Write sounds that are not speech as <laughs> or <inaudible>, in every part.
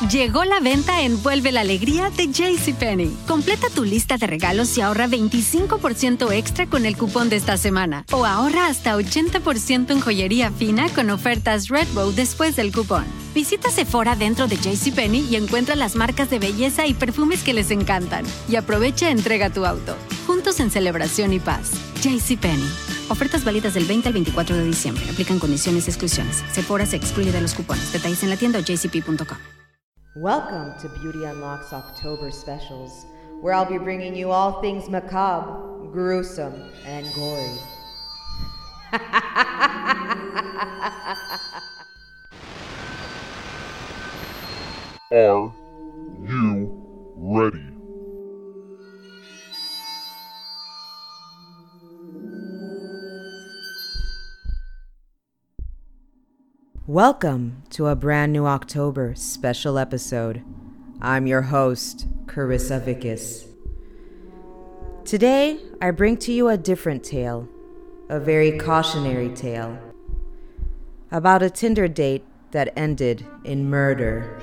Llegó la venta Envuelve la Alegría de JCPenney. Completa tu lista de regalos y ahorra 25% extra con el cupón de esta semana. O ahorra hasta 80% en joyería fina con ofertas Redbow después del cupón. Visita Sephora dentro de JCPenney y encuentra las marcas de belleza y perfumes que les encantan. Y aprovecha entrega tu auto. Juntos en celebración y paz. JCPenney. Ofertas válidas del 20 al 24 de diciembre. Aplican condiciones y exclusiones. Sephora se excluye de los cupones. Detalles en la tienda o jcp.com. Welcome to Beauty Unlocked's October specials, where I'll be bringing you all things macabre, gruesome, and gory. <laughs> Are you ready? Welcome to a brand new October special episode. I'm your host, Carissa Vickus. Today, I bring to you a different tale, a very cautionary tale, about a Tinder date that ended in murder.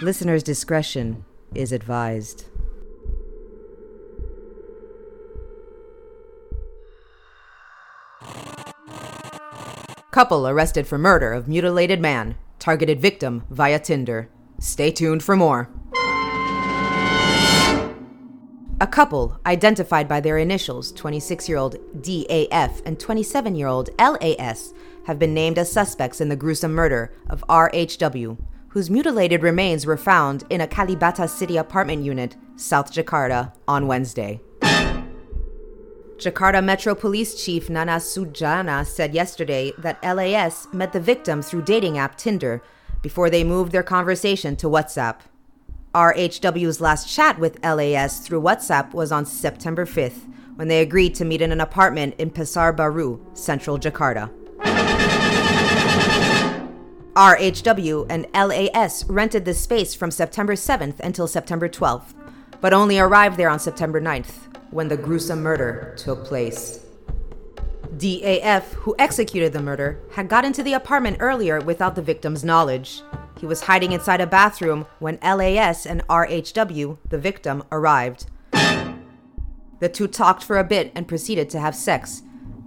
Listener's discretion is advised. Couple arrested for murder of mutilated man. Targeted victim via Tinder. Stay tuned for more. A couple, identified by their initials, 26 year old DAF and 27 year old LAS, have been named as suspects in the gruesome murder of RHW, whose mutilated remains were found in a Kalibata City apartment unit, South Jakarta, on Wednesday. Jakarta Metro Police Chief Nana Sudjana said yesterday that LAS met the victim through dating app Tinder before they moved their conversation to WhatsApp. RHW's last chat with LAS through WhatsApp was on September 5th when they agreed to meet in an apartment in Pasar Baru, central Jakarta. RHW and LAS rented the space from September 7th until September 12th, but only arrived there on September 9th when the gruesome murder took place. DAF, who executed the murder, had got into the apartment earlier without the victim's knowledge. He was hiding inside a bathroom when LAS and RHW, the victim, arrived. The two talked for a bit and proceeded to have sex,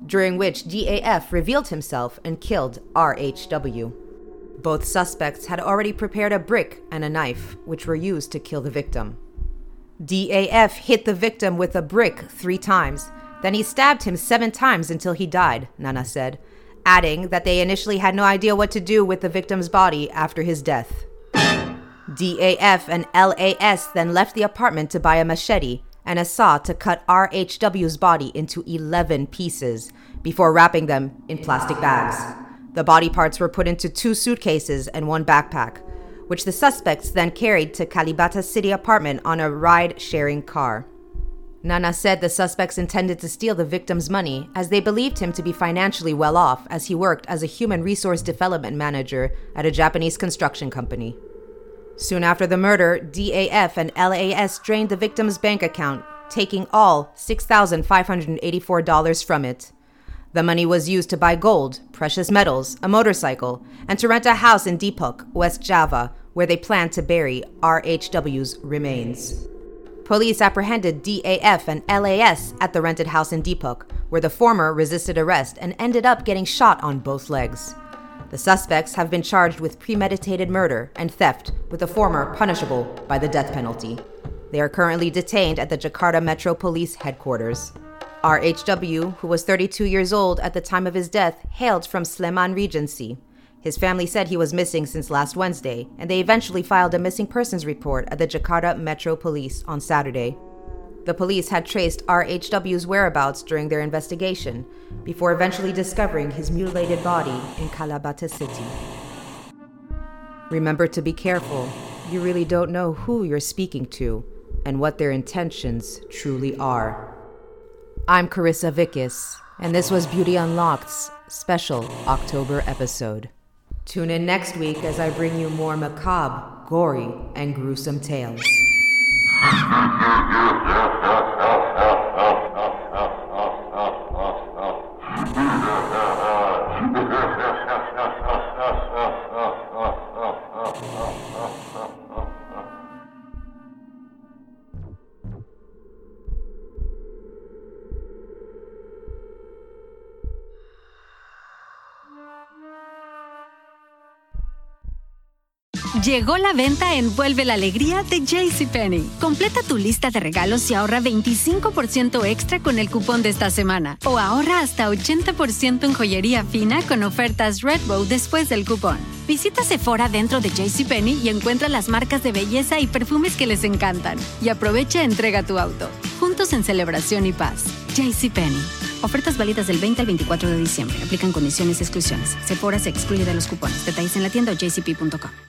during which DAF revealed himself and killed RHW. Both suspects had already prepared a brick and a knife, which were used to kill the victim. DAF hit the victim with a brick three times. Then he stabbed him seven times until he died, Nana said, adding that they initially had no idea what to do with the victim's body after his death. DAF and LAS then left the apartment to buy a machete and a saw to cut RHW's body into 11 pieces before wrapping them in plastic bags. The body parts were put into two suitcases and one backpack, which the suspects then carried to Kalibata City apartment on a ride sharing car. Nana said the suspects intended to steal the victim's money as they believed him to be financially well off as he worked as a human resource development manager at a Japanese construction company. Soon after the murder, DAF and LAS drained the victim's bank account, taking all $6,584 from it. The money was used to buy gold, precious metals, a motorcycle, and to rent a house in Depok, West Java, where they plan to bury RHW's remains. Police apprehended DAF and LAS at the rented house in Depok, where the former resisted arrest and ended up getting shot on both legs. The suspects have been charged with premeditated murder and theft, with the former punishable by the death penalty. They are currently detained at the Jakarta Metro Police headquarters. RHW, who was 32 years old at the time of his death, hailed from Sleman Regency. His family said he was missing since last Wednesday, and they eventually filed a missing persons report at the Jakarta Metro Police on Saturday. The police had traced RHW's whereabouts during their investigation, before eventually discovering his mutilated body in Kalibata City. Remember to be careful. You really don't know who you're speaking to and what their intentions truly are. I'm Carissa Vickus, and this was Beauty Unlocked's special October episode. Tune in next week as I bring you more macabre, gory, and gruesome tales. <laughs> Llegó la venta Envuelve la Alegría de JCPenney. Completa tu lista de regalos y ahorra 25% extra con el cupón de esta semana. O ahorra hasta 80% en joyería fina con ofertas Redbow después del cupón. Visita Sephora dentro de JCPenney y encuentra las marcas de belleza y perfumes que les encantan. Y aprovecha entrega tu auto. Juntos en celebración y paz. JCPenney. Ofertas válidas del 20 al 24 de diciembre. Aplican condiciones y exclusiones. Sephora se excluye de los cupones. Detalles en la tienda o jcp.com.